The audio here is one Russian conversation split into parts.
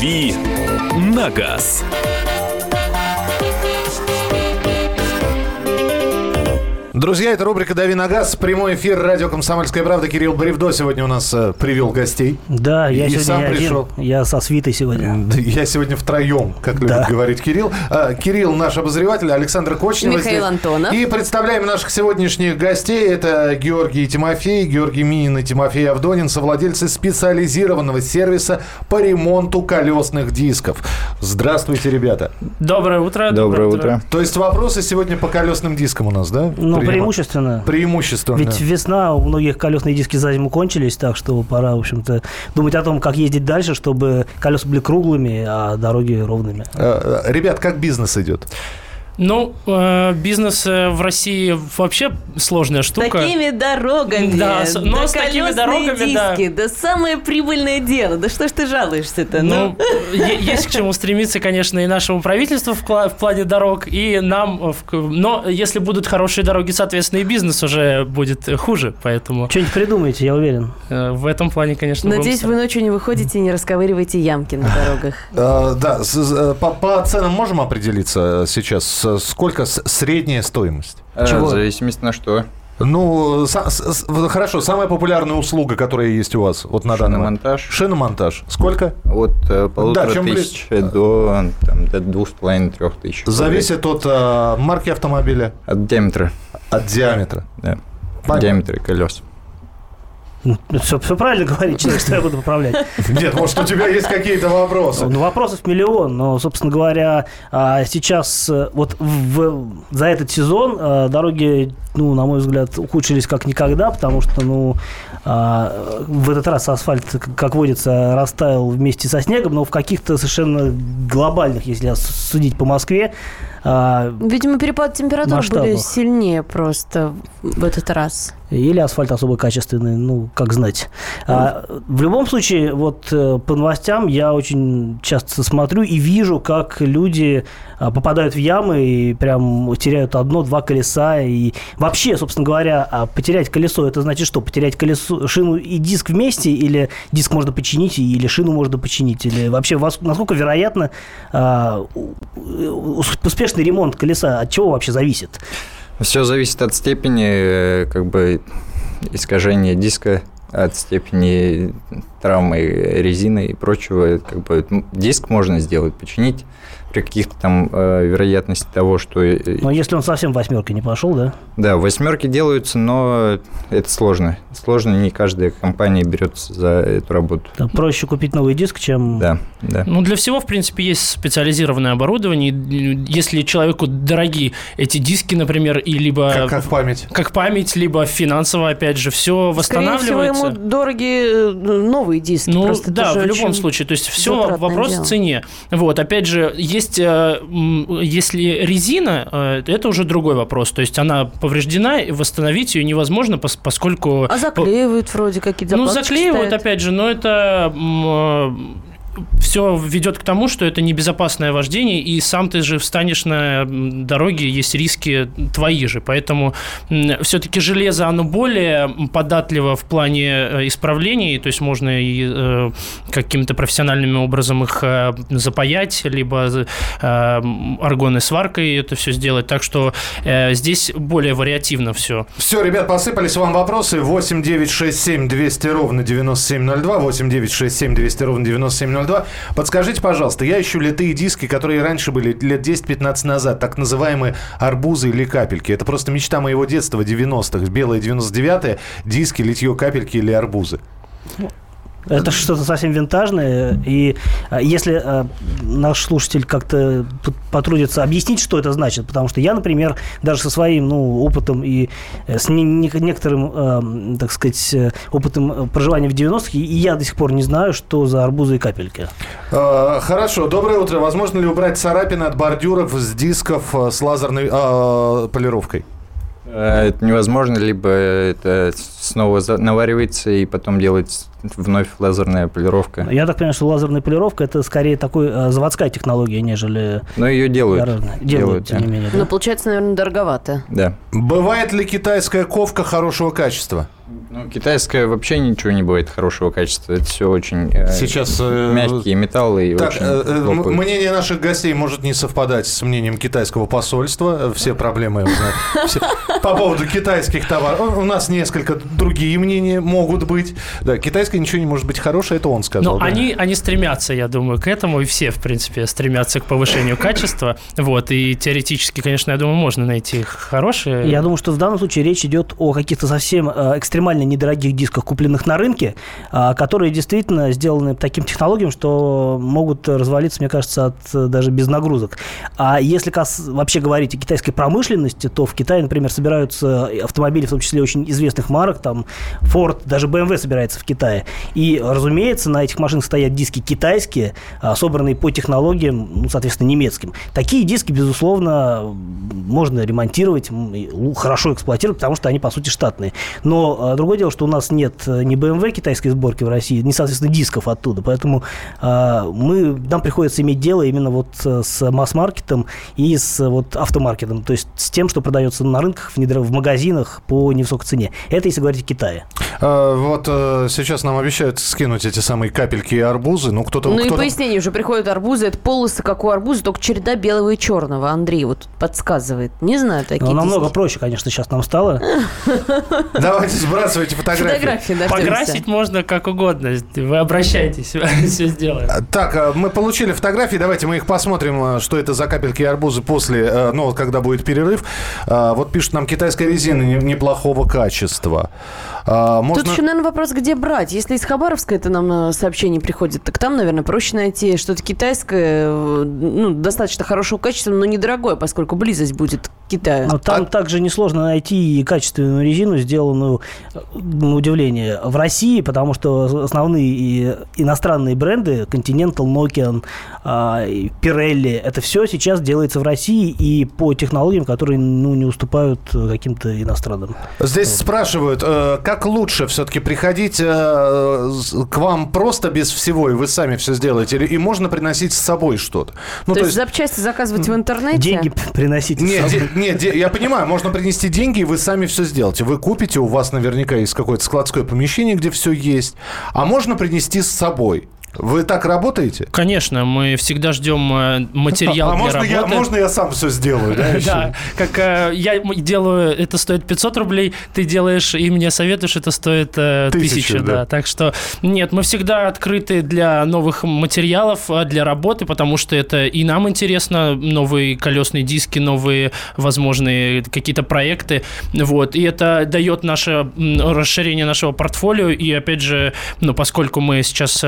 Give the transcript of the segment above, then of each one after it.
«Дави на газ». Друзья, это рубрика «Дави на газ». Прямой эфир радио «Комсомольская правда». Кирилл Бревдо сегодня у нас э, привел гостей. Да, я И сегодня сам один, пришел. я со свитой сегодня. Я сегодня втроем, как любит Да. говорить Кирилл. А, Кирилл наш обозреватель, Александр Кочнев. Михаил здесь. Антонов. И представляем наших сегодняшних гостей. Это Георгий Тимофей, Георгий Минин и Тимофей Авдонин, совладельцы специализированного сервиса по ремонту колесных дисков. Здравствуйте, ребята. Доброе утро. Доброе утро. То есть вопросы сегодня по колесным дискам у нас, да? Ну, Преимущественно. Преимущественно. Ведь весна, у многих колесные диски за зиму кончились, так что пора, в общем-то, думать о том, как ездить дальше, чтобы колеса были круглыми, а дороги ровными. Э, э, Ребят, как бизнес идет? Ну, э, бизнес э, в России вообще сложная штука. Такими дорогами. Да, с- но да с такими дорогами, да. диски, да. самое прибыльное дело. Да что ж ты жалуешься-то? Ну, Ну, есть к чему стремиться, конечно, и нашему правительству в, в плане дорог, и нам. э, в но если будут хорошие дороги, соответственно, и бизнес уже будет хуже. Поэтому Что-нибудь придумаете, я уверен. э, в этом плане, конечно, надеюсь, вы ночью не выходите и не расковыриваете ямки на дорогах. Э, Да, по ценам можем определиться сейчас? Сколько средняя стоимость? А, Чего? В зависимости на что. Ну, са- с- с- хорошо, самая популярная услуга, которая есть у вас вот на данный момент. Шиномонтаж. Шиномонтаж. Сколько? От э, полутора чем тысяч до, там, до двух с половиной трех тысяч. рублей. Зависит от э, марки автомобиля, От диаметра. от диаметра. Да. Понятно. Диаметра колес. Все, все правильно говорит человек, что я буду поправлять. Нет, может, у тебя есть какие-то вопросы? Ну, вопросов миллион, но, собственно говоря, а, сейчас э, вот в- за этот сезон э, дороги, ну, на мой взгляд, ухудшились как никогда, потому что, ну, а, в этот раз асфальт, как водится, растаял вместе со снегом, но в каких-то совершенно глобальных, если судить по Москве, Видимо, перепад температур Масштабах. были сильнее просто в этот раз. или асфальт особо качественный, ну, как знать. А, в любом случае, вот э, по новостям я очень часто смотрю и вижу, как люди а, попадают в ямы и прям теряют одно-два колеса. И вообще, собственно говоря, а потерять колесо, это значит что? Потерять колесо, шину и диск вместе? Или диск можно починить, или шину можно починить? Или вообще, насколько вероятно а, успешный ремонт колеса? От чего вообще зависит? Все зависит от степени э, как бы искажения диска, от степени травмы резины и прочего. Как бы, диск можно сделать, починить при каких-то там э, вероятности того, что... Но если он совсем восьмеркой не пошел, да? Да, восьмерки делаются, но это сложно. Сложно, не каждая компания берется за эту работу. Да, проще купить новый диск, чем... Да, да. Ну, для всего, в принципе, есть специализированное оборудование. Если человеку дороги эти диски, например, и либо Как, как память. как память, либо финансово, опять же, все Скорее всего, восстанавливается. ему дороги э, новые диски. Ну, просто да, в любом очень случае. То есть, все вопрос дело. в цене. Вот, опять же, есть, э, м, если резина, э, это уже другой вопрос. То есть, она повреждена, и восстановить ее невозможно, пос- поскольку... А заклеивают вроде какие-то Ну, заклеивают, ставят. опять же, но это все ведет к тому, что это небезопасное вождение, и сам ты же встанешь на дороге, есть риски твои же. Поэтому все-таки железо, оно более податливо в плане э, исправлений, то есть можно и э, каким-то профессиональным образом их э, запаять, либо э, аргонной сваркой это все сделать. Так что э, здесь более вариативно все. Все, ребят, посыпались вам вопросы. 8 9 6 7 200 ровно 9702. 8 9 6 7 200 ровно 9702. Подскажите, пожалуйста, я ищу литые диски, которые раньше были лет 10-15 назад, так называемые арбузы или капельки. Это просто мечта моего детства 90-х. Белые 99-е, диски, литье, капельки или арбузы. Это что-то совсем винтажное. И а, если а, наш слушатель как-то потрудится объяснить, что это значит, потому что я, например, даже со своим ну, опытом и э, с не- не- некоторым, так сказать, э, опытом э, проживания в 90-х, и я до сих пор не знаю, что за арбузы и капельки. Э, Хорошо, доброе утро. Возможно ли убрать царапины от бордюров с дисков с лазерной э, полировкой? Это невозможно, либо это снова наваривается и потом делается вновь лазерная полировка. Я так понимаю, что лазерная полировка это скорее такой э, заводская технология, нежели Но ее делают. гаражная. Делают, тем да. не менее. да? Но получается, наверное, дороговато. Да. Бывает ли китайская ковка хорошего качества? Ну, китайское вообще ничего не бывает хорошего качества. Это все очень э, Сейчас, э, мягкие металлы и Так, очень э, э, мнение наших гостей может не совпадать с мнением китайского посольства. Все проблемы по поводу китайских товаров. У нас несколько другие мнения могут быть. Да, китайское ничего не может быть хорошее, это он сказал. Но да. они, они стремятся, я думаю, к этому, и все, в принципе, стремятся к повышению качества. Вот, и теоретически, конечно, я думаю, можно найти хорошие. Я думаю, что в данном случае речь идет о каких-то совсем э, экстремально недорогих дисках, купленных на рынке, а, которые действительно сделаны таким технологиям, что могут развалиться, мне кажется, от э, даже без нагрузок. А если кас- вообще говорить о китайской промышленности, то в Китае, например, собираются автомобили, в том числе очень известных марок, там Ford, даже BMW собирается в Китае. И, разумеется, на этих машинах стоят диски китайские, а, собранные по технологиям, ну, соответственно, немецким. Такие диски, безусловно, можно ремонтировать, хорошо эксплуатировать, потому что они, по сути, штатные. Но а, другое дело, что у нас нет э, ни BMW китайской сборки в России, ни, соответственно, дисков оттуда. Поэтому а, мы, нам приходится иметь дело именно вот э, с масс-маркетом и с вот автомаркетом. То есть с тем, что продается на рынках, в, магазинах по невысокой цене. Это если говорить о Китае. Вот э, сейчас нам обещают скинуть эти самые капельки и арбузы. Ну, кто-то... Ну и кто-то- пояснение уже приходят арбузы. Это полосы, как у арбуза, только череда белого и черного. Андрей вот подсказывает. Не знаю такие Но намного проще, конечно, сейчас нам стало. Давайте сбрасывайте фотографии. Покрасить можно как угодно. Вы обращайтесь, все сделаем. Так, э, мы получили фотографии, давайте мы их посмотрим, э, что это за капельки и арбузы после, ну, вот когда будет перерыв. А, Вот пишут нам, китайская резина не- неплохого качества. А, Можно... Тут еще, наверное, вопрос, где брать. Если из Хабаровска это нам э, сообщение приходит, так там, наверное, проще найти что-то китайское, э, ну, достаточно хорошего качества, но недорогое, поскольку близость будет к Китаю. Но там А- также несложно найти и качественную резину, сделанную, на удивление, в России, потому что основные иностранные бренды, Continental, Nokian, а, Pirelli, это все сейчас делается в России и по технологиям, которые ну, не уступают э, каким-то иностранным. Здесь спрашивают, э, как лучше все-таки приходить э, с- к вам просто без всего, и вы сами все сделаете, или и можно приносить с собой что-то? Ну, то, есть, запчасти заказывать в интернете? Деньги приносите. с Нет, собой. Нет, я понимаю, можно принести деньги, и вы сами все сделаете. Вы купите, у вас наверняка есть какое-то складское помещение, где все есть. А можно принести с собой. Вы так работаете? Конечно, мы всегда ждем э, материал а для можно работы. я, можно я сам все сделаю, да? Да, как э, я делаю, это стоит 500 рублей, ты делаешь и мне советуешь, это стоит э, Тысячу, 1000, да. Так что нет, мы всегда открыты для новых материалов, э, для работы, потому что это и нам интересно, новые колесные диски, новые возможные какие-то проекты, вот, и это дает наше расширение нашего портфолио, и опять же, ну, поскольку мы сейчас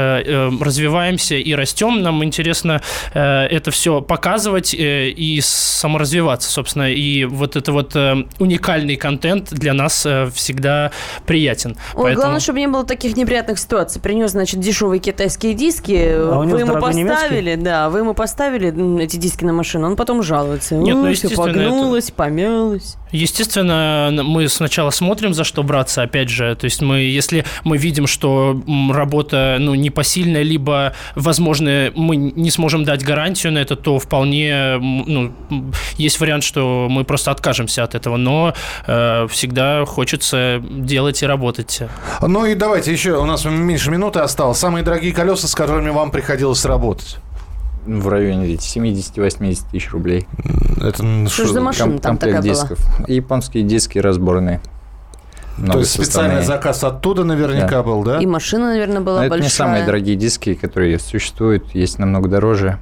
развиваемся и растем, нам интересно э, это все показывать э, и саморазвиваться, собственно, и вот это вот э, уникальный контент для нас э, всегда приятен. Ой, Поэтому- главное, чтобы не было таких неприятных ситуаций. Принес, значит, дешевые китайские диски, А вы ему дорогой немецкий? поставили, да, вы ему поставили эти диски на машину, он потом жалуется. Нет, ну, всё естественно, это- погнулось, помялось. Естественно, мы сначала смотрим, за что браться, опять же. То есть мы, если мы видим, что работа ну, непосильная, либо, возможно, мы не сможем дать гарантию на это, то вполне ну, есть вариант, что мы просто откажемся от этого. Но э, всегда хочется делать и работать. Ну и давайте еще, у нас меньше минуты осталось. Самые дорогие колеса, с которыми вам приходилось работать. В районе ведь 70-80 тысяч рублей. Это м, Что ж за машина Ком- там комплект такая была? дисков. Японские диски разборные. То есть специальный Многосоставные. заказ оттуда наверняка Да. был, да? И машина, наверное, была Но это большая. не самые дорогие диски, которые существуют. Есть намного дороже.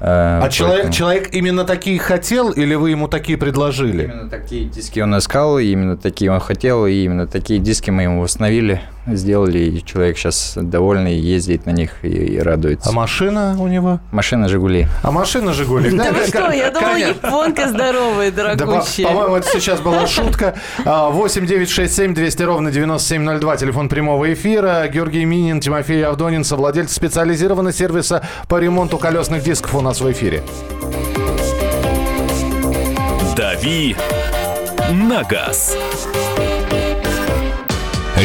Э, А человек, поэтому- человек именно такие хотел, или вы ему такие предложили? Именно такие диски он искал, и именно такие он хотел, и именно такие диски мы ему установили, сделали, и человек сейчас довольный, ездит на них и, и радуется. А машина у него? Машина «Жигули». А машина «Жигули». Да вы что, я думала, японка здоровая, дорогущая. по-моему, это сейчас была шутка. А, 8 9 6 7 200 ровно 9702, телефон прямого эфира. Георгий Минин, Тимофей Авдонин, совладельцы специализированного сервиса по ремонту колесных дисков у нас в эфире. «Дави на газ».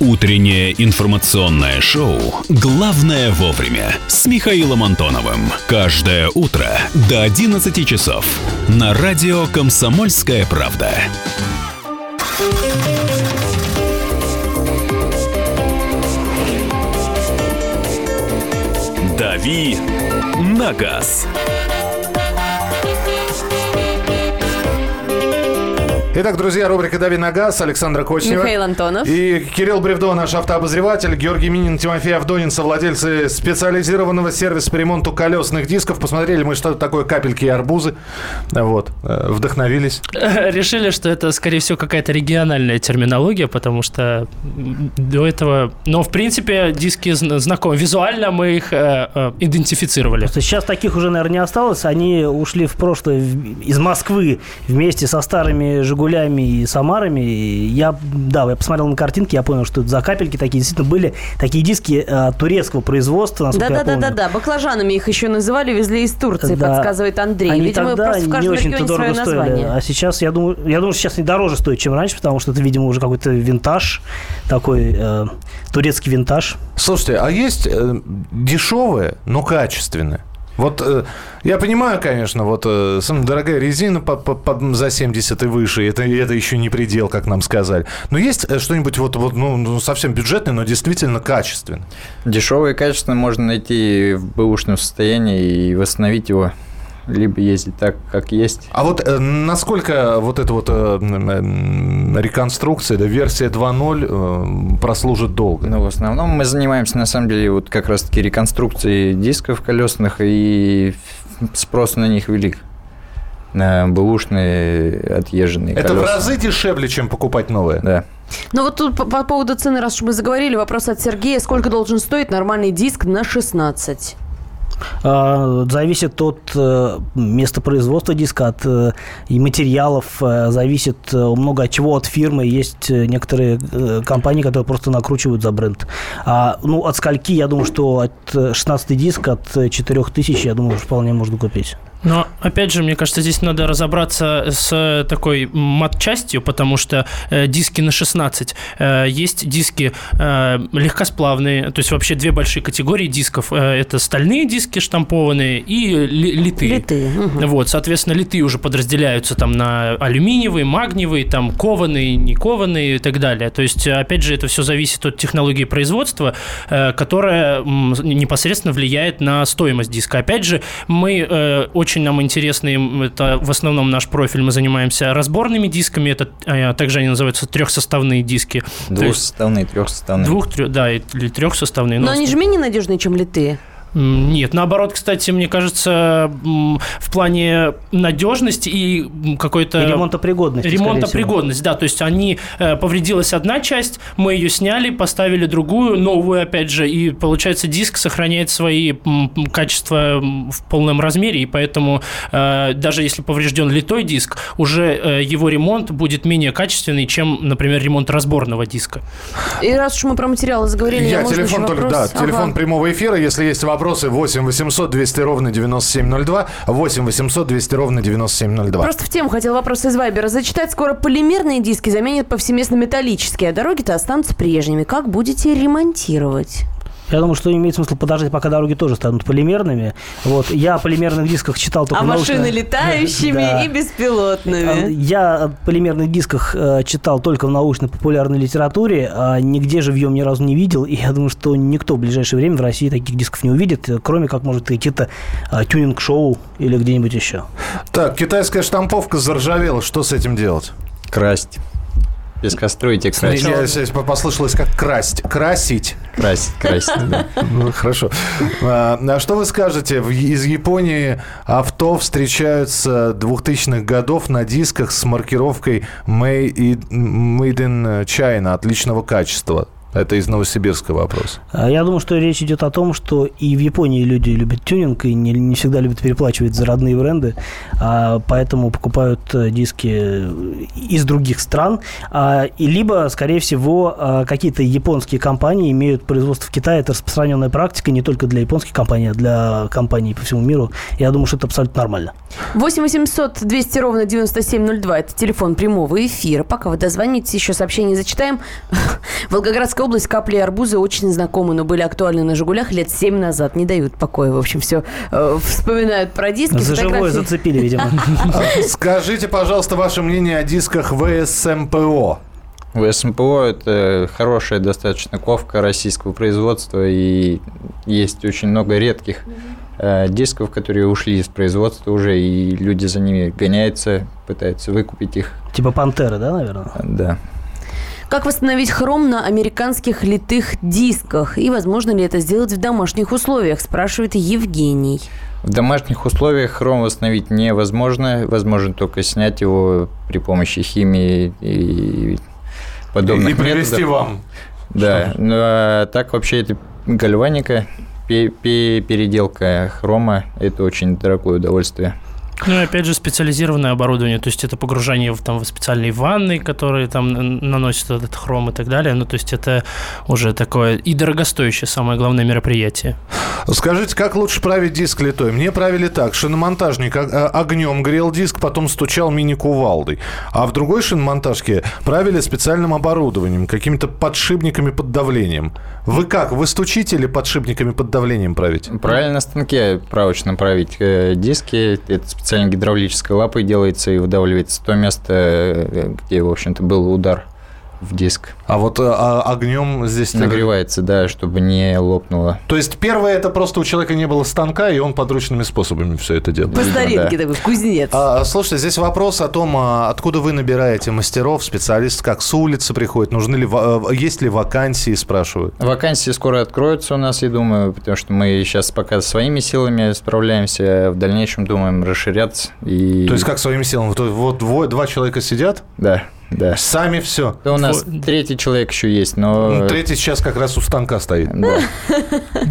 Утреннее информационное шоу «Главное вовремя» с Михаилом Антоновым. Каждое утро до 11 часов на радио «Комсомольская правда». «Дави на газ». Итак, друзья, рубрика «Дави на газ», Александра Кочнева. Михаил Антонов. И Кирилл Бревдо, наш автообозреватель, Георгий Минин, Тимофей Авдонин, совладельцы специализированного сервиса по ремонту колесных дисков. Посмотрели мы, что такое капельки и арбузы. Вот, э, вдохновились. Решили, что это, скорее всего, какая-то региональная терминология, потому что до этого... Но, в принципе, диски зн- знакомы. Визуально мы их э, э, идентифицировали. Просто сейчас таких уже, наверное, не осталось. Они ушли в прошлое из Москвы вместе со старыми «Жигулями» и «Самарами». Я, да, я посмотрел на картинки, я понял, что это за капельки такие. Действительно, были такие диски э, турецкого производства, насколько я помню. Да-да-да-да, баклажанами их еще называли, везли из Турции, Да. подсказывает Андрей. Они Видимо, тогда просто в не каждом очень-то регионе свое дорого стоили. название. А сейчас, я думаю, я думаю, сейчас не дороже стоит, чем раньше, потому что это, видимо, уже какой-то винтаж, такой э, турецкий винтаж. Слушайте, а есть э, дешевые, но качественные? Вот э, я понимаю, конечно, вот э, самая дорогая резина по- по- по- за 70 и выше, это, это еще не предел, как нам сказали. Но есть э, что-нибудь вот, вот ну, ну, совсем бюджетное, но действительно качественное? Дешевое и качественное можно найти в бэушном состоянии и восстановить его. Либо ездить так, как есть. А вот э, насколько вот эта вот э, м, реконструкция, да, версия 2.0 э, прослужит долго? Но в основном мы занимаемся, на самом деле, вот как раз-таки реконструкцией дисков колесных, и спрос на них велик. На бэушные отъезженные Это в колеса. разы дешевле, чем покупать новое? Да. Ну вот тут по, по поводу цены, раз уж мы заговорили, вопрос от Сергея. Сколько должен стоить нормальный диск на 16? А, Зависит от э, места производства диска, от э, материалов, э, зависит много от чего, от фирмы. Есть некоторые компании, которые просто накручивают за бренд. А, ну, от скольки, я думаю, что от э, 16 диск, от э, 4000, я думаю, вполне можно купить. Но, опять же, мне кажется, здесь надо разобраться с такой матчастью, потому что э, диски на 16. Э, есть диски э, легкосплавные, то есть вообще две большие категории дисков. Э, это стальные диски штампованные и ли- литые. Литые, мгм. Вот, соответственно, литые уже подразделяются там на алюминиевые, магниевые, там кованые, не кованые и так далее. То есть, опять же, это все зависит от технологии производства, э, которая м, непосредственно влияет на стоимость диска. Опять же, мы э, очень нам интересны, это в основном наш профиль, мы занимаемся разборными дисками, это э, также они называются трехсоставные диски. Двухсоставные, трехсоставные. Двух, трё- да, или трехсоставные. Но ну, они же менее надежные, чем литые. Нет, наоборот, кстати, мне кажется, в плане надежности и какой-то... И ремонтопригодность. да, то есть они э, повредилась одна часть, мы ее сняли, поставили другую, новую, опять же, и получается диск сохраняет свои качества в полном размере, и поэтому э, даже если поврежден литой диск, уже э, его ремонт будет менее качественный, чем, например, ремонт разборного диска. И раз уж мы про материалы заговорили, Я можно телефон только, вопрос? да, телефон Ага. прямого эфира. Если есть вопросы, 8 800 200 ровно 9702, 8 800 200 ровно 9702. Просто в тему хотел вопрос из Вайбера. Зачитать скоро полимерные диски заменят повсеместно металлические, а дороги-то останутся прежними. Как будете ремонтировать? Я думаю, что имеет смысл подождать, пока дороги тоже станут полимерными. Вот. Я о полимерных дисках читал только а в машины летающими Да. и беспилотными. Я о полимерных дисках э, читал только в научно-популярной литературе, а нигде живьем ни разу не видел. И я думаю, что никто в ближайшее время в России таких дисков не увидит, кроме как, может, какие-то э, тюнинг-шоу или где-нибудь еще. Так, китайская штамповка заржавела. Что с этим делать? Красть. Пескостроить и красить. Я здесь послышалось как красть. Красить. Красить, красить, да. Ну, хорошо. А, а что вы скажете? В- Из Японии авто встречаются 2000-х годов на дисках с маркировкой Made in China отличного качества. Это из Новосибирска вопрос. А Я думаю, что речь идет о том, что и в Японии люди любят тюнинг и не, не всегда любят переплачивать за родные бренды, а, поэтому покупают э, диски из других стран. А, и либо, скорее всего, а, какие-то японские компании имеют производство в Китае. Это распространенная практика не только для японских компаний, а для компаний по всему миру. Я думаю, что это абсолютно нормально. 8 800 200 ровно 9702. Это телефон прямого эфира. Пока вы дозвонитесь, еще сообщение зачитаем. Волгоградская область, капли и арбузы очень знакомы, но были актуальны на «Жигулях» лет 7 назад. Не дают покоя. В общем, все э, вспоминают про диски. За живое зацепили, видимо. Скажите, пожалуйста, ваше мнение о дисках ВСМПО. В СМПО это хорошая достаточно ковка российского производства, и есть очень много редких э, дисков, которые ушли из производства уже, и люди за ними гоняются, пытаются выкупить их. Типа пантеры, да, наверное? Да. Как восстановить хром на американских литых дисках? И возможно ли это сделать в домашних условиях, спрашивает Евгений. В домашних условиях хром восстановить невозможно. Возможно только снять его при помощи химии и подобных И привезти методов. вам. Да, ну а так вообще это гальваника, пе- пе- переделка хрома – это очень дорогое удовольствие. Ну и опять же специализированное оборудование, то есть это погружение в, там, в специальные ванны, которые там наносят этот хром и так далее. Ну то есть это уже такое и дорогостоящее самое главное мероприятие. Скажите, как лучше править диск литой? Мне правили так. Шиномонтажник о- э, огнем грел диск, потом стучал мини-кувалдой. А в другой шиномонтажке правили специальным оборудованием, какими-то подшипниками под давлением. Вы как? Вы стучите или подшипниками под давлением правите? Правильно на станке правочно править э, диски. Это специально гидравлической лапой делается и выдавливается то место, э, где, в общем-то, был удар в диск. А вот э, а огнем здесь... Нагревается, да, чтобы не лопнуло. То есть первое, это просто у человека не было станка, и он подручными способами все это делал. По старинке да. такой, кузнец. А, слушайте, здесь вопрос о том, а, откуда вы набираете мастеров, специалистов, как с улицы приходят, нужны ли, э, есть ли вакансии, спрашивают. Вакансии скоро откроются у нас, я думаю, потому что мы сейчас пока своими силами справляемся, в дальнейшем думаем расширяться. И... То есть как своими силами? Вот, вот двое, два человека сидят, Да, да. сами все. Да у нас третий человек еще есть, но... Третий сейчас как раз у станка стоит. Да.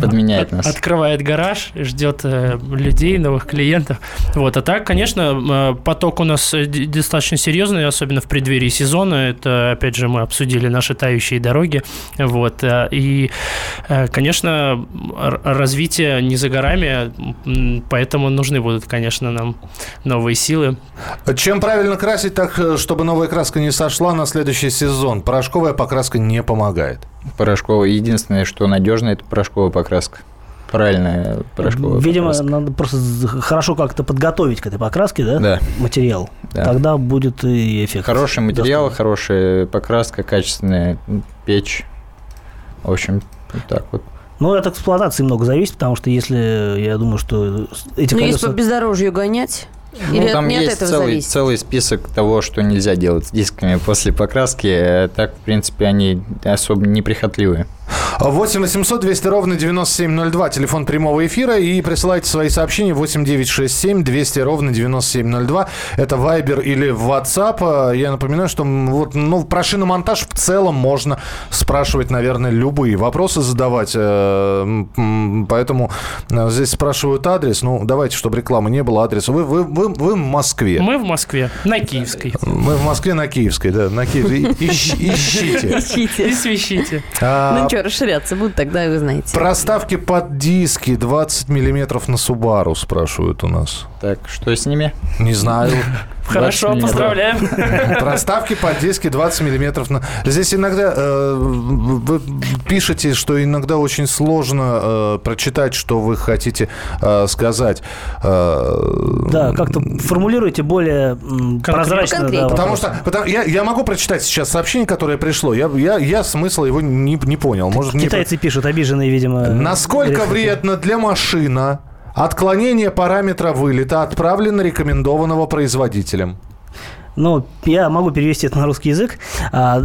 Подменяет нас. Открывает гараж, ждет э, людей, новых клиентов. Вот. А так, конечно, э, поток у нас э, достаточно серьезный, особенно в преддверии сезона. Это, опять же, мы обсудили наши тающие дороги. Вот. э, И, э, конечно, развитие не за горами, поэтому нужны будут, конечно, нам новые силы. Чем правильно красить так, чтобы новая краска не сошла на следующий сезон? Порошковая покраска не помогает. Порошковая. Единственное, что надежно, это порошковая покраска. Правильная порошковая Видимо, покраска. надо просто хорошо как-то подготовить к этой покраске, да? Да. Материал. Да. Тогда будет и эффект. Хороший материал, достойный. хорошая покраска, качественная печь. В общем, вот так вот. Ну, от эксплуатации много зависит, потому что если, я думаю, что эти Ну, есть колеса... по бездорожью гонять? Ну, Или там не есть целый, зависит? целый список того, что нельзя делать с дисками после покраски. А Так, в принципе, они особо неприхотливые. 8 800 200 ровно 9702, телефон прямого эфира. И присылайте свои сообщения 8 967 200 ровно 9702. Это Viber или WhatsApp. Я напоминаю, что вот, ну, про шиномонтаж в целом можно спрашивать, наверное, любые вопросы задавать. Э, Поэтому э, здесь спрашивают адрес. Ну, давайте, чтобы рекламы не было адреса. Вы, вы, вы, вы в Москве. Мы в Москве, на Киевской. Мы в Москве на Киевской, да, на Киевской. Ищ- Ищите. И Ищите. свищите. А, Ну что, расширяться будут, тогда вы знаете. Проставки под диски 20 миллиметров на Subaru спрашивают у нас. Так, что с ними? Не знаю. Хорошо, поздравляем. Проставки под диски 20 миллиметров на... Здесь иногда э, вы пишете, что иногда очень сложно э, прочитать, что вы хотите э, сказать. Да, как-то формулируйте более прозрачно. Да, Потому что потому- я, я могу прочитать сейчас сообщение, которое пришло. Я, я, я смысла его не, не понял. Может, мне Китайцы пишут, обиженные, видимо. Насколько вредно для машина отклонение параметра вылета, отправлено рекомендованного производителем? Ну, я могу перевести это на русский язык а,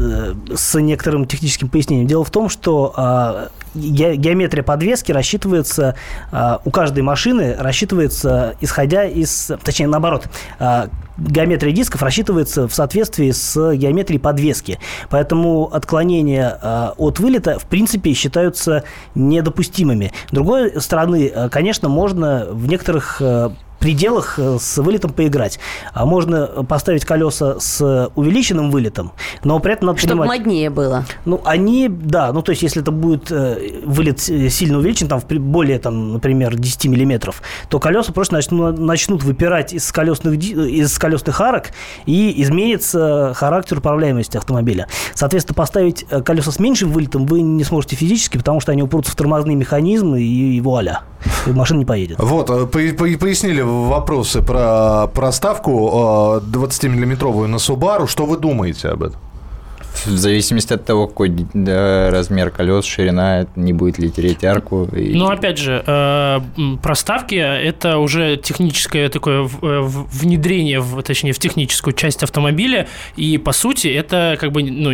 с некоторым техническим пояснением. Дело в том, что а, ге- геометрия подвески рассчитывается, а, у каждой машины рассчитывается, исходя из, точнее, наоборот, а, геометрия дисков рассчитывается в соответствии с геометрией подвески. Поэтому отклонения э, от вылета, в принципе, считаются недопустимыми. С другой стороны, э, конечно, можно в некоторых э, пределах э, с вылетом поиграть. А можно поставить колеса с увеличенным вылетом, но при этом надо Чтобы понимать... моднее было. Ну, они, да, ну, то есть, если это будет э, вылет э, сильно увеличен, там, более, там, например, 10 миллиметров, то колеса просто начнут, начнут выпирать из колесных, из колесных арок, и изменится характер управляемости автомобиля. Соответственно, поставить колеса с меньшим вылетом вы не сможете физически, потому что они упрутся в тормозные механизмы, и, и вуаля, и машина не поедет. Вот, по- по- пояснили вопросы про проставку 20-миллиметровую на Subaru. Что вы думаете об этом? В зависимости от того, какой да, размер колес, ширина, не будет ли тереть арку. и- Но опять же, э, проставки это уже техническое такое э, внедрение, в, точнее, в техническую часть автомобиля, и по сути это как бы ну,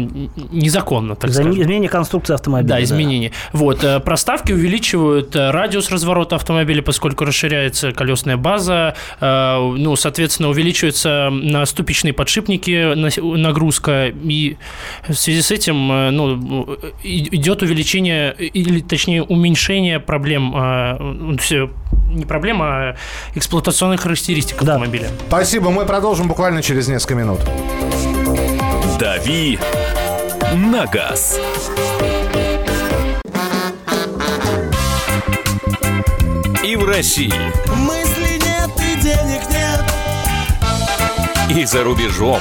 незаконно, так За- скажем. Изменение конструкции автомобиля. Да, изменения. Вот, э, проставки увеличивают радиус разворота автомобиля, поскольку расширяется колесная база, э, ну, соответственно, увеличиваются на ступичные подшипники на- нагрузка, и в связи с этим, э, ну, идет увеличение, или точнее уменьшение проблем, э, ну, всё, не проблем, а эксплуатационных характеристик Да. автомобиля. Спасибо, мы продолжим буквально через несколько минут. «Дави на газ». И в России, Мысли нет и денег нет. и за рубежом.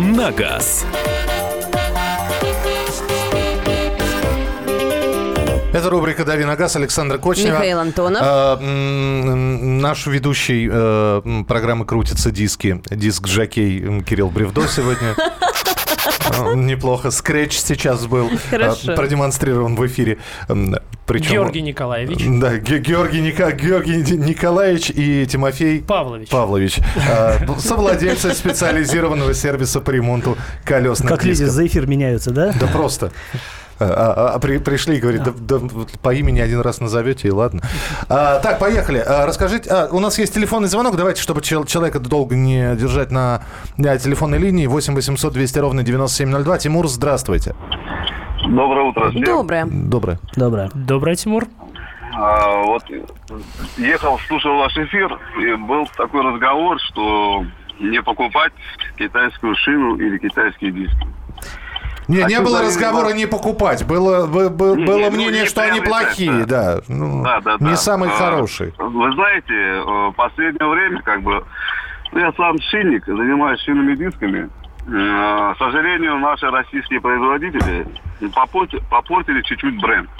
на газ». Это рубрика «Дави на газ» Александра Кочнева. Михаил Антонов. Э, Наш ведущий э, программы «Крутятся диски», диск-жокей Кирилл Бревдо сегодня. Э, Неплохо. Скретч сейчас был э, Хорошо. продемонстрирован в эфире. Причем... Георгий Николаевич Да, Ге- Георгий, Ника- Георгий Николаевич и Тимофей Павлович. Павлович, э, совладельцы специализированного сервиса по ремонту колесных Как люди дисков. за эфир меняются, да? Да просто. А, а- а при- пришли и говорят, да, да вот по имени один раз назовете, и ладно. А, так, поехали. А, расскажите, а, у нас есть телефонный звонок. Давайте, чтобы чел- человека долго не держать на на телефонной линии. 8 800 200 ровно 9702. Тимур, здравствуйте. Доброе утро всем. Доброе. Доброе. Доброе. Доброе, Тимур. А, вот ехал, слушал ваш эфир, и был такой разговор, что не покупать китайскую шину или китайские диски. Не, А не было разговора не покупать. Было, бы- бы- Не, было не, ну, мнение, не что они плохие, да. Ну, Да, да, да. Не самые А, хорошие. Вы знаете, э, в последнее время, как бы, ну, я сам шинник, занимаюсь шинными дисками. Э, К сожалению, наши российские производители попорти- попортили чуть-чуть бренд.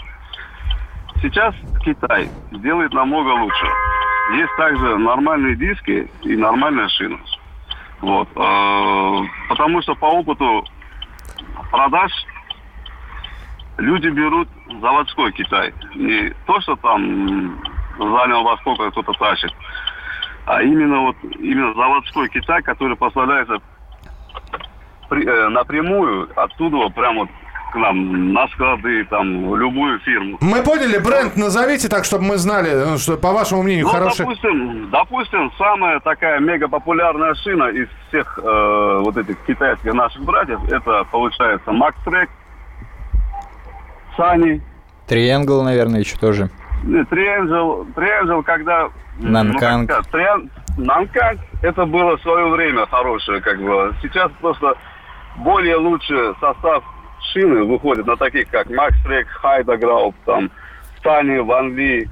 Сейчас Китай делает намного лучше. Есть также нормальные диски и нормальная шина. Вот. Э, Потому что по опыту продаж люди берут заводской Китай. Не то, что там м, с Дальнего Востока кто-то тащит, а именно вот именно заводской Китай, который поставляется при- э, напрямую оттуда вот прям вот к нам на склады, там, в любую фирму. Мы поняли, бренд назовите так, чтобы мы знали, ну, что, по вашему мнению, Ну, хороший. допустим, допустим, самая такая мега популярная шина из всех э, вот этих китайских наших братьев, это получается Max Track, Sony, Триангл, наверное, еще тоже. Triangle, Triangle, когда... м, Нанканг. ну, Триан- Нанканг, это было в свое время хорошее, как бы. Сейчас просто более лучший состав шины выходит на таких, как Max Track, Хайдаграуп, там, Sony, Ван Ли.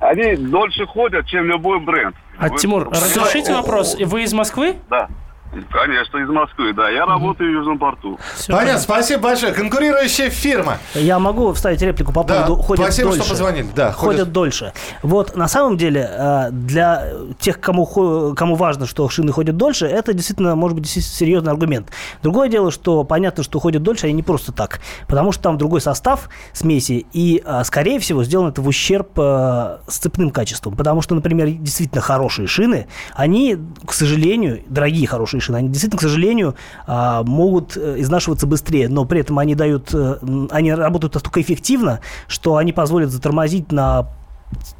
Они дольше ходят, чем любой бренд. А, Вы- Тимур, разрешите вопрос? Вы из Москвы? Да. Конечно, из Москвы, да. Я работаю в Южном порту. Понятно, спасибо большое. Конкурирующая фирма. Я могу вставить реплику по Да, поводу ходят спасибо, что дольше. позвонили. Да, ходят, ходят. дольше. Вот на самом деле э, для тех, кому, кому важно, что шины ходят дольше, это действительно может быть действительно серьезный аргумент. Другое дело, что понятно, что ходят дольше, они не просто так. Потому что там другой состав смеси, и, э, скорее всего, сделано это в ущерб э, сцепным качествам. Потому что, например, действительно хорошие шины, они, к сожалению, дорогие хорошие шины, они действительно, к сожалению, а, могут э, изнашиваться быстрее, но при этом они дают, э, они работают настолько эффективно, что они позволят затормозить на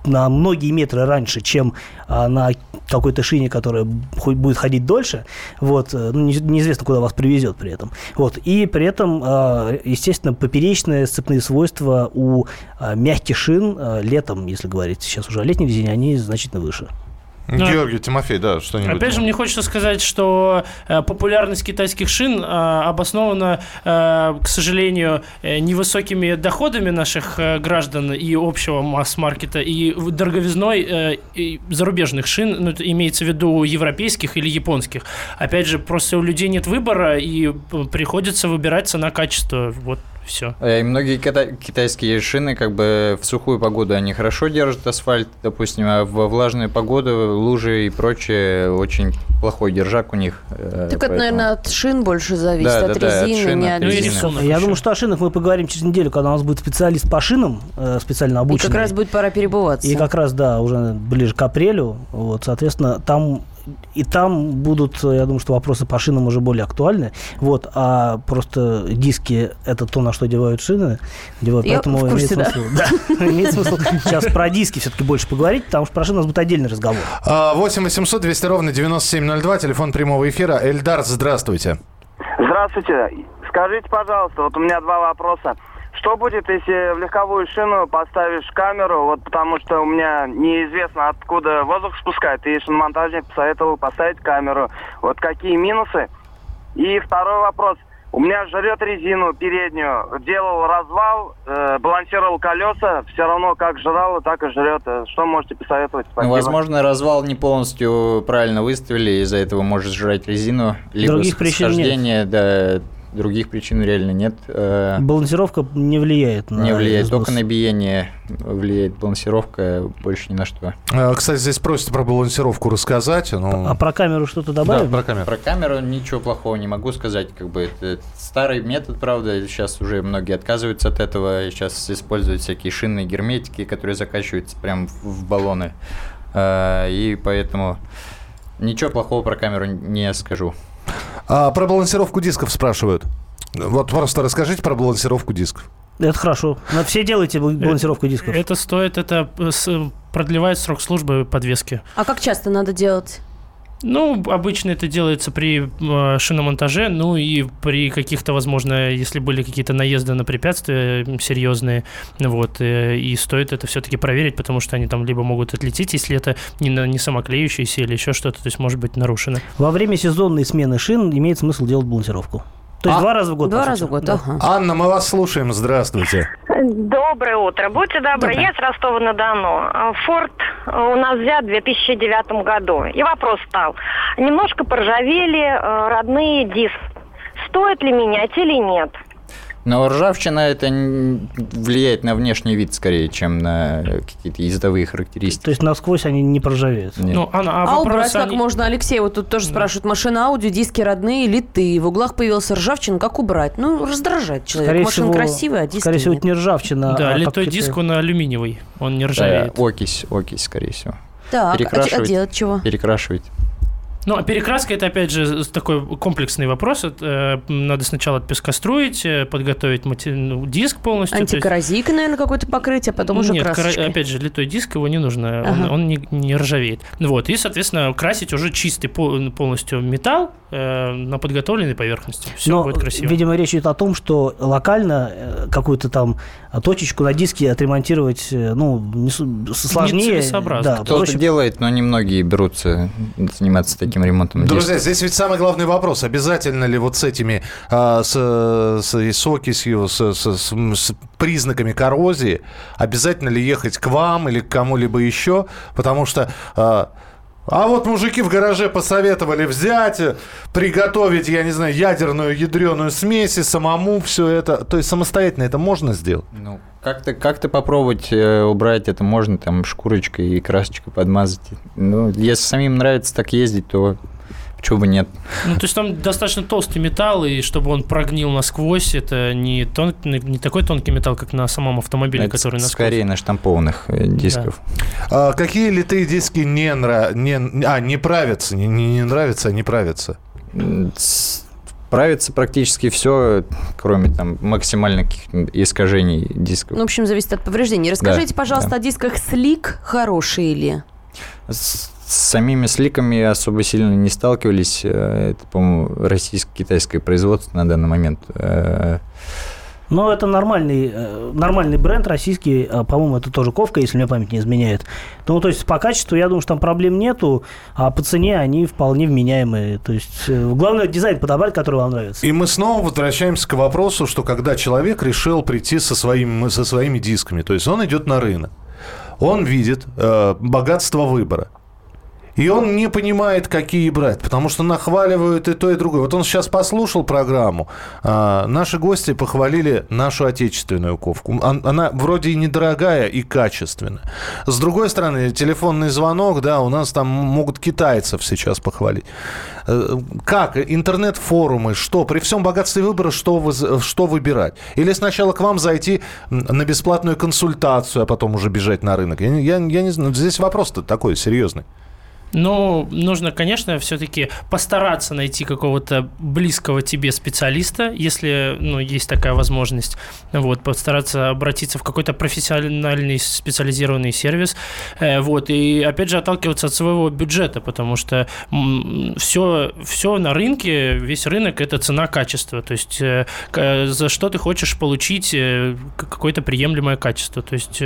на многие метры раньше, чем а, на какой-то шине, которая будет ходить дольше, вот, э, ну, не- неизвестно, куда вас привезет при этом. Вот, и при этом, а, естественно, поперечные сцепные свойства у мягких шин летом, если говорить сейчас уже о летней резине, они значительно выше. Ну, Георгий Тимофей, да, что-нибудь. Опять же, мне хочется сказать, что э, популярность китайских шин э, обоснована, э, к сожалению, невысокими доходами наших граждан и общего масс-маркета, и дороговизной и зарубежных шин, ну, имеется в виду европейских или японских. Опять же, просто у людей нет выбора, и приходится выбирать цена-качество. Вот все. Э, И многие кита- китайские шины, как бы в сухую погоду они хорошо держат асфальт, допустим, а во влажную погоду лужи и прочее очень плохой держак у них. э, Так это, поэтому- наверное, от шин больше зависит, Да, от да, да, от резины, шин, не от от резины. Я еще. думаю, что о шинах мы поговорим через неделю, когда у нас будет специалист по шинам, э, специально И обученный. как раз будет пора перебываться. И как раз, да, уже ближе к апрелю, вот, соответственно, там и там будут, я думаю, что вопросы по шинам уже более актуальны, вот, а просто диски – это то, на что девают шины, девают, Я поэтому в курсе, имеет смысл, да, имеет смысл сейчас про диски все-таки больше поговорить, потому что про шины у нас будет отдельный разговор. А, 8 800 200 ровно 9702, телефон прямого эфира. Эльдар, здравствуйте. Здравствуйте. Скажите, пожалуйста, вот у меня два вопроса. Что будет, если в легковую шину поставишь камеру, вот потому что у меня неизвестно, откуда воздух спускает, и шиномонтажник посоветовал поставить камеру. Вот какие минусы? И второй вопрос. У меня жрет резину переднюю, делал развал, э, балансировал колеса, все равно как жрало, так и жрет. Что можете посоветовать? Ну, Спасибо. возможно, развал не полностью правильно выставили, из-за этого может жрать резину. Либо Других причин нет. да, других причин реально нет. Э, Балансировка не влияет на Не влияет, износ. только на биение влияет балансировка, больше ни на что. А, Кстати, здесь просят про балансировку рассказать. Ну, А про камеру что-то да, добавим? про камеру. Про камеру ничего плохого не могу сказать, как бы это старый метод, правда, сейчас уже многие отказываются от этого, сейчас используют всякие шинные герметики, которые закачиваются прям в в баллоны, Э, и поэтому ничего плохого про камеру не скажу. А, про балансировку дисков спрашивают. Вот просто расскажите про балансировку дисков. Это хорошо. Но все делайте бал- балансировку дисков. Это стоит, это э, продлевает срок службы подвески. А как часто надо делать? Ну, обычно это делается при э, шиномонтаже, ну и при каких-то, возможно, если были какие-то наезды на препятствия серьезные, вот, э, и стоит это все-таки проверить, потому что они там либо могут отлететь, если это не, не самоклеющиеся или еще что-то, то есть может быть нарушено. Во время сезонной смены шин имеет смысл делать балансировку. То есть А- два раза в год. Два раза в год, Да. ага. Анна, мы вас слушаем. Здравствуйте. Доброе утро. Будьте добры, Доброе. я с Ростова-на-Дону. Форд у нас взят в 2009 году. И вопрос стал. Немножко поржавели э, родные диски. Стоит ли менять или нет? Но ржавчина это влияет на внешний вид скорее, чем на какие-то ездовые характеристики. То есть насквозь они не проржавеют. Нет. Ну, а, А, вопрос, убрать как они- можно? Алексей вот тут тоже спрашивает. Машина аудио, диски родные, литые. В углах появился ржавчина. Как убрать? Ну, раздражает человек. Скорее Машина всего, красивая, а диски Скорее всего, нет. это не ржавчина. Да, а литой как диск, он алюминиевый, он не Да, ржавеет. окись, окись, скорее всего. Так, а, а перекрашивать. делать чего? Перекрашивать. Ну, а перекраска это опять же такой комплексный вопрос. Это, э, надо сначала пескоструить, э, подготовить мати- ну, диск полностью. то есть- Антикоррозийка, наверное, какое-то покрытие, а потом уже Нет, красочкой. опять же, литой диск его не нужно, он, Ага. он не, не ржавеет. Вот, и, соответственно, красить уже чистый пол- полностью металл э, на подготовленной поверхности. Все Но, будет красиво. видимо, речь идет о том, что локально э, какую-то там точечку на диске отремонтировать, э, ну, не сложнее. Да, Кто-то проще. делает, но немногие берутся заниматься таким ремонтом. Друзья, здесь ведь самый главный вопрос. Обязательно ли вот с этими, а, с, с, с окисью, с, с- с- с признаками коррозии, обязательно ли ехать к вам или к кому-либо еще? Потому что а, А вот мужики в гараже посоветовали взять, э, приготовить, я не знаю, ядерную ядреную смесь и самому все это. То есть самостоятельно это можно сделать? Ну, как-то как попробовать э, убрать это можно, там, шкурочкой и красочкой подмазать. Ну, если самим нравится так ездить, то чего бы нет. Ну, то есть там достаточно толстый металл, и чтобы он прогнил насквозь, это не, тон, не такой тонкий металл, как на самом автомобиле, это который насквозь. Скорее на штампованных э, дисков. Да. А, какие литые диски не, нра... не... А, не правятся? Не, не, не нравятся, а не правятся? Правится практически все, кроме там максимальных искажений дисков. Ну, в общем, зависит от повреждений. Расскажите, да, пожалуйста, да. о дисках Slick хорошие ли? с самими сликами особо сильно не сталкивались. Э, это, по-моему, российско-китайское производство на данный момент. Э, но это нормальный, э, нормальный бренд российский, а, по-моему, это тоже Ковка, если мне память не изменяет. Ну, то есть по качеству, я думаю, что там проблем нету, а по цене они вполне вменяемые. То есть главное дизайн подобрать, который вам нравится. И мы снова возвращаемся к вопросу, что когда человек решил прийти со, своим, со своими дисками, то есть он идет на рынок, он видит э, богатство выбора. И он не понимает, какие брать, потому что нахваливают и то, и другое. Вот он сейчас послушал программу. А, наши гости похвалили нашу отечественную ковку. Она вроде и недорогая, и качественная. С другой стороны, телефонный звонок, да, у нас там могут китайцев сейчас похвалить. Э, как? Интернет-форумы, что? При всем богатстве выбора, что, вы, что выбирать? Или сначала к вам зайти на бесплатную консультацию, а потом уже бежать на рынок? Я, я, я не знаю. Здесь вопрос-то такой серьезный. Ну, нужно, конечно, все-таки постараться найти какого-то близкого тебе специалиста, если, ну, есть такая возможность. Вот, постараться обратиться в какой-то профессиональный специализированный сервис. Э, вот, и опять же отталкиваться от своего бюджета, потому что все, все на рынке, весь рынок это цена-качество. То есть э, за что ты хочешь получить э, какое-то приемлемое качество. То есть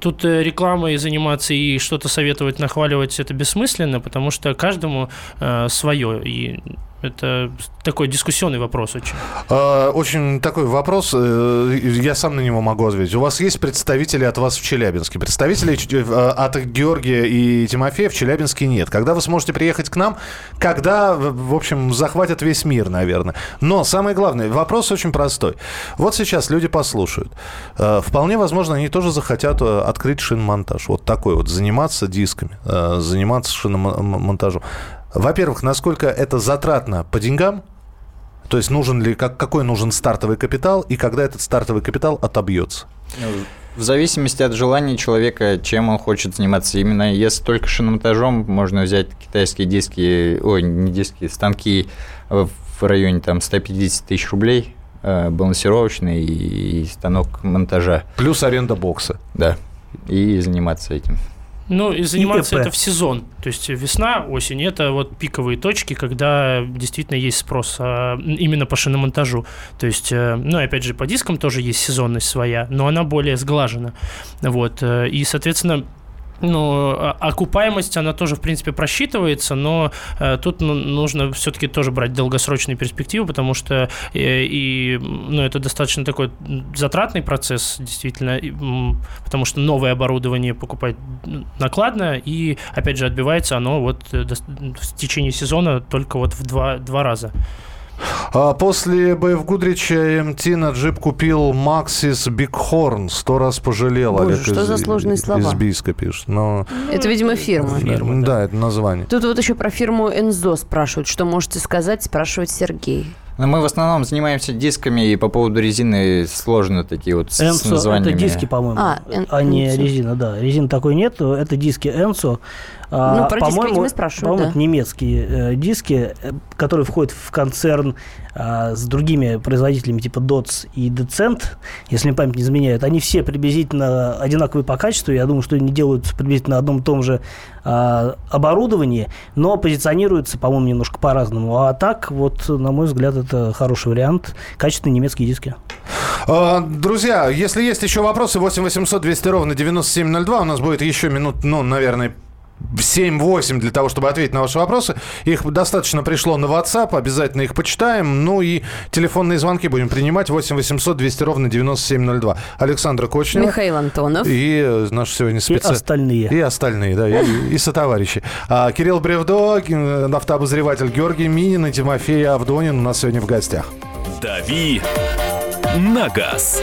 тут рекламой заниматься и что-то советовать, нахваливать это бессмысленно бессмысленно, потому что каждому э, свое. И это такой дискуссионный вопрос очень. А, очень такой вопрос, э, я сам на него могу ответить. У вас есть представители от вас в Челябинске? Представителей э, от Георгия и Тимофея в Челябинске нет. Когда вы сможете приехать к нам? Когда, в общем, захватят весь мир, наверное. Но самое главное, вопрос очень простой. Вот сейчас люди послушают. Э, вполне возможно, они тоже захотят открыть шиномонтаж. Вот такой вот, заниматься дисками, заниматься шиномонтажом. Во-первых, насколько это затратно по деньгам, то есть нужен ли, как, какой нужен стартовый капитал и когда этот стартовый капитал отобьется? В зависимости от желания человека, чем он хочет заниматься. Именно если только шиномонтажом, можно взять китайские диски, ой, не диски, станки в районе там 150 тысяч рублей, э, балансировочный и станок монтажа. Плюс аренда бокса. Да, и заниматься этим. Ну, и заниматься и это в сезон. То есть весна, осень – это вот пиковые точки, когда действительно есть спрос а, именно по шиномонтажу. То есть, э, ну, опять же, по дискам тоже есть сезонность своя, но она более сглажена. Вот. Э, и, соответственно, ну, а, окупаемость, она тоже, в принципе, просчитывается, но э, тут ну, нужно все-таки тоже брать долгосрочные перспективы, потому что э, и, ну, это достаточно такой затратный процесс, действительно, и, потому что новое оборудование покупать накладно, и, опять же, отбивается оно вот э, в течение сезона только вот в два, два раза. А после БФ Гудрича МТ на джип купил Максис Бигхорн. Сто раз пожалел. Боже, Олег что из, за сложные слова? Из Бийска пишет. Но... Это, видимо, фирма. фирма да. да, это название. Тут вот еще про фирму Энзо спрашивают. Что можете сказать? Спрашивает Сергей. Но мы в основном занимаемся дисками, и по поводу резины сложно такие вот Энсо, с названиями. это диски, по-моему, а, а не резина, да. Резины такой нет, это диски Энсо. А, ну, про по-моему, диски спрашивают, по-моему, да. немецкие э, диски, которые входят в концерн э, с другими производителями типа DOTS и Decent, если мне память не изменяет, они все приблизительно одинаковые по качеству. Я думаю, что они делаются приблизительно на одном и том же э, оборудовании, но позиционируются, по-моему, немножко по-разному. А так, вот, на мой взгляд, это хороший вариант. Качественные немецкие диски. А, друзья, если есть еще вопросы, 8 800 200 ровно 9702. У нас будет еще минут, ну, наверное, 7-8 для того, чтобы ответить на ваши вопросы. Их достаточно пришло на WhatsApp, обязательно их почитаем. Ну и телефонные звонки будем принимать 8 800 200 ровно 9702. Александр Кочнев. Михаил Антонов. И э, наш сегодня специалист. И остальные. И остальные, да, и, и сотоварищи. А, Кирилл Бревдо, ки- автообозреватель Георгий Минин и Тимофей Авдонин у нас сегодня в гостях. «Дави на газ».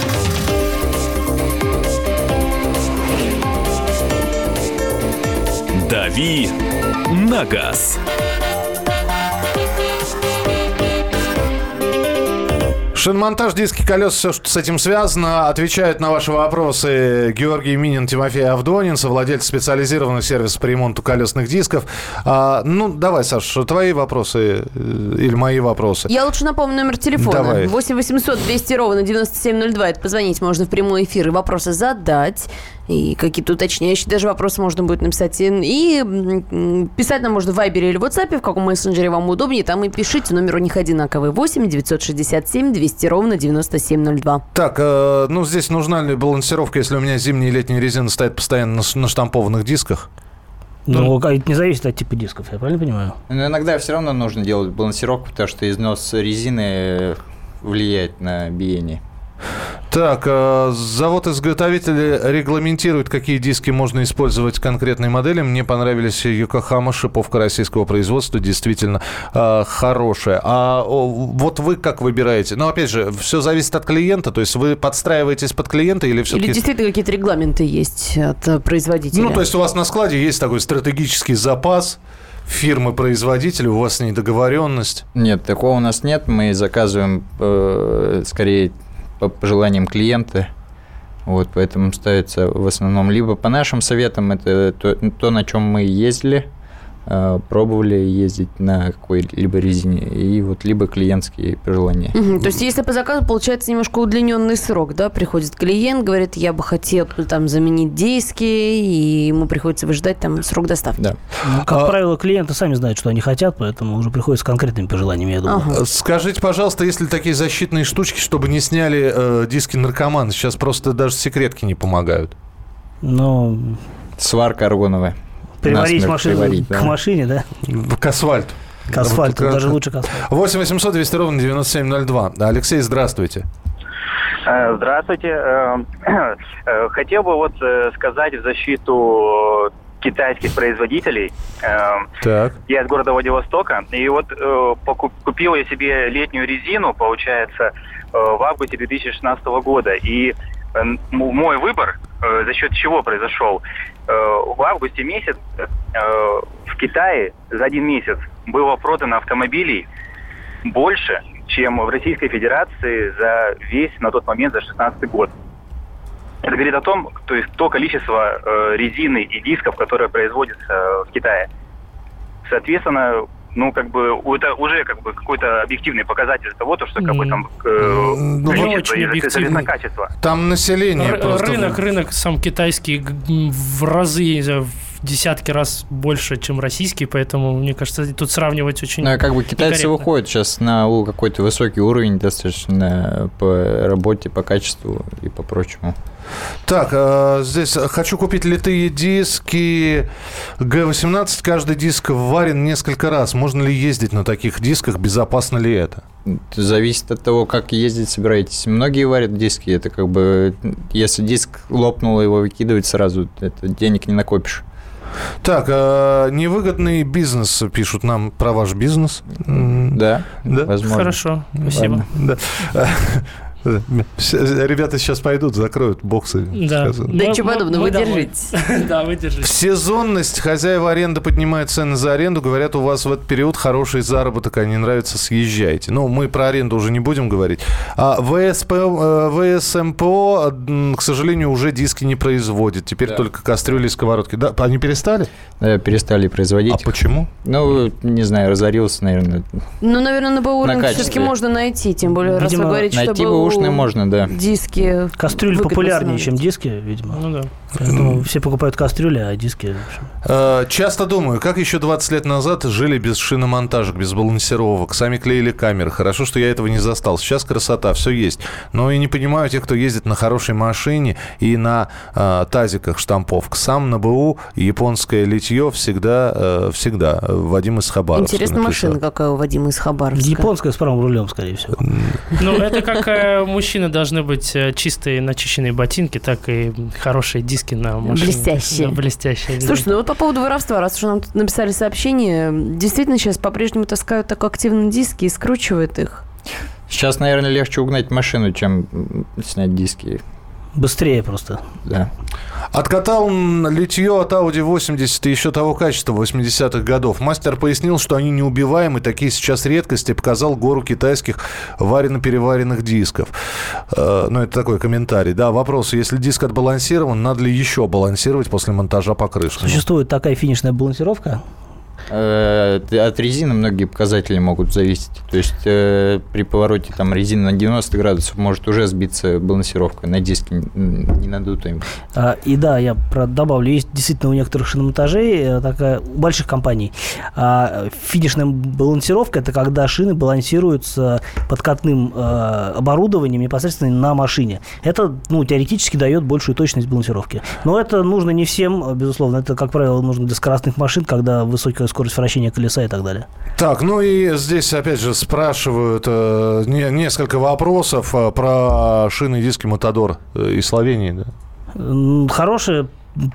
«Дави на газ». Шиномонтаж, диски, колеса, все, что с этим связано. Отвечают на ваши вопросы Георгий Минин, Тимофей Авдонин, совладелец специализированного сервиса по ремонту колесных дисков. А, ну, давай, Саш, твои вопросы э, или мои вопросы? Я лучше напомню номер телефона. Давай. 8 800 200 ровно 9702. Это позвонить можно в прямой эфир и вопросы задать. И какие-то уточняющие даже вопросы можно будет написать. И, писать нам можно в Вайбере или в WhatsApp, в каком мессенджере вам удобнее. Там и пишите. Номер у них одинаковый. 8 967 200 ровно 9702. Так, э, ну здесь нужна ли балансировка, если у меня зимняя и летняя резина стоит постоянно на, на штампованных дисках? Ну, а это не зависит от типа дисков, я правильно понимаю? Но иногда все равно нужно делать балансировку, потому что износ резины влияет на биение. Так, э, завод-изготовитель регламентирует, какие диски можно использовать конкретной модели. Мне понравились Йокохама, шиповка российского производства, действительно э, хорошая. А о, вот вы как выбираете? Ну, опять же, все зависит от клиента, то есть вы подстраиваетесь под клиента или все-таки... Или действительно какие-то регламенты есть от э, производителя? Ну, то есть у вас на складе есть такой стратегический запас фирмы-производителя, у вас с ней договоренность? Нет, такого у нас нет. Мы заказываем э, скорее по пожеланиям клиента. Вот, поэтому ставится в основном либо по нашим советам, это то, то на чем мы ездили, пробовали ездить на какой-либо резине, и вот либо клиентские пожелания. Мгм, То есть, если по заказу, получается немножко удлиненный срок, да? Приходит клиент, говорит, я бы хотел там заменить диски, и ему приходится выждать там срок доставки. Да. Ну, как правило, клиенты сами знают, что они хотят, поэтому уже приходят с конкретными пожеланиями, я думаю. Э, Скажите, пожалуйста, есть ли такие защитные штучки, чтобы не сняли э, диски наркоманы? Сейчас просто даже секретки не помогают. Но Сварка аргоновая. Приварить машину приварить, к да. машине, да? К асфальту. К асфальту, Вот, даже лучше к асфальту. 8 800 200 ровно 9702. Алексей, здравствуйте. Э, Здравствуйте. Э, э, Хотел бы вот сказать в защиту китайских производителей. Так. Я из города Владивостока, и вот покуп- купил я себе летнюю резину, получается, в августе 2016 года. И мой выбор э, за счет чего произошел? Э, В августе месяц э, в Китае за один месяц было продано автомобилей больше, чем в Российской Федерации за весь на тот момент за 16 год. Это говорит о том, то есть то количество э, резины и дисков, которое производится э, в Китае. Соответственно, ну как бы это уже как бы какой-то объективный показатель того, то, что как бы там э, Ну, количество очень объективный. качество. Там население Р- просто... рынок, рынок сам китайский в разы, знаю, в десятки раз больше, чем российский, поэтому, мне кажется, тут сравнивать очень Ну, а как бы китайцы некорректно. выходят сейчас на какой-то высокий уровень достаточно по работе, по качеству и по прочему. Так, э, здесь хочу купить литые диски G18. Каждый диск варен несколько раз. Можно ли ездить на таких дисках? Безопасно ли это? Это Зависит от того, как ездить собираетесь. Многие варят диски, это как бы, если диск лопнул, его выкидывать сразу, это денег не накопишь. Так, э, невыгодный бизнес пишут нам про ваш бизнес. Да, Да? возможно. Хорошо, спасибо. Ладно, да. Все- Ребята сейчас пойдут, закроют боксы. Да. Да ничего подобного, мы вы домой. держитесь. Да, вы держитесь. Сезонность. Хозяева аренды поднимают цены за аренду. Говорят, у вас в этот период хороший заработок, а не нравится, съезжайте. Ну, мы про аренду уже не будем говорить. А ВСП, э, ВСМПО, к сожалению, уже диски не производит. Теперь Да. только кастрюли и сковородки. Да, они перестали? Да, перестали производить. А почему? Ну, не знаю, разорился, наверное. Ну, наверное, на все-таки можно найти, тем более, раз Видимо, вы говорите, что БУ бэушные можно, да. диски Кастрюли популярнее, чем диски, видимо. Ну да. Поэтому все покупают кастрюли, а диски... в общем, Э, Часто думаю, как еще 20 лет назад жили без шиномонтажек, без балансировок, сами клеили камеры. Хорошо, что я этого не застал. Сейчас красота, все есть. Но и не понимаю тех, кто ездит на хорошей машине и на э, тазиках штамповка. Сам на БУ японское литье всегда, э, всегда. Вадим из Хабаровска. Интересная написал. машина какая у Вадима из Хабаровска. Японская с правым рулем, скорее всего. Ну, это как э, мужчины должны быть э, чистые начищенные ботинки, так и хорошие диски на машине. Блестящие. Да, блестящие. да. Слушайте, ну вот по поводу воровства, раз уж нам тут написали сообщение, действительно сейчас по-прежнему таскают так активно диски и скручивают их. Сейчас, наверное, легче угнать машину, чем снять диски. Быстрее просто. Да. Откатал литье от Audi 80 и еще того качества 80-х годов. Мастер пояснил, что они неубиваемы, такие сейчас редкости. Показал гору китайских варено-переваренных дисков. Э, ну, это такой комментарий. Да, вопрос. Если диск отбалансирован, надо ли еще балансировать после монтажа покрышки? Существует такая финишная балансировка. Э, От резины многие показатели могут зависеть. То есть э, при повороте там резины на 90 градусов может уже сбиться балансировка на диске не надутой. А, И да, я добавлю, есть действительно у некоторых шиномонтажей э, такая, у больших компаний, а, финишная балансировка – это когда шины балансируются подкатным оборудованием непосредственно на машине. Это, ну, теоретически дает большую точность балансировки. Но это нужно не всем, безусловно. Это, как правило, нужно для скоростных машин, когда высокая скорость вращения колеса и так далее. Так, ну и здесь, опять же, спрашивают э, не- несколько вопросов э, про шины и диски Мотодор э, из Словении. Да? М, Хорошая,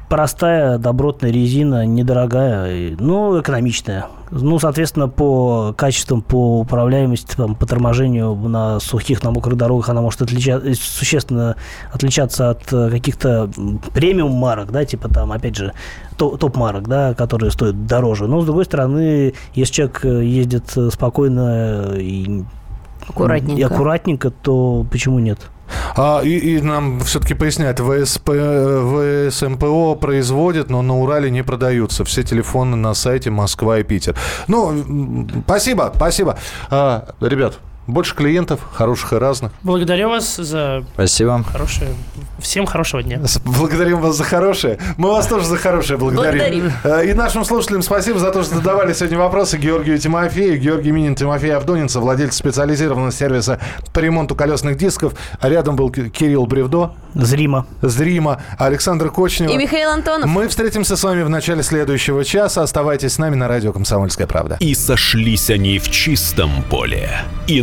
простая, добротная резина, недорогая, и, ну, экономичная. Ну, соответственно, по качествам, по управляемости, там, по торможению на сухих, на мокрых дорогах она может отлича- э, существенно отличаться от э, каких-то премиум марок, да, типа там, опять же, то- топ-марок, да, которые стоят дороже. Но, с другой стороны, если человек э, ездит э, спокойно и Аккуратненько. и аккуратненько, то почему нет? А, и, и нам все-таки поясняют, ВСП, ВСМПО производят, но на Урале не продаются. Все телефоны на сайте Москва и Питер. Ну, спасибо, спасибо. А, ребят, больше клиентов, хороших и разных. Благодарю вас за Спасибо. хорошее... Всем хорошего дня. Благодарим вас за хорошее. Мы вас тоже за хорошее благодарим. Благодарим. Э, И нашим слушателям спасибо за то, что задавали сегодня вопросы Георгию Тимофею. Георгий Минин, Тимофей Авдонинцев, владелец специализированного сервиса по ремонту колесных дисков. А рядом был Ки- Кирилл Бревдо. Зримо. Зримо. Александр Кочнева. И Михаил Антонов. Мы встретимся с вами в начале следующего часа. Оставайтесь с нами на радио «Комсомольская правда». И сошлись они в чистом поле. И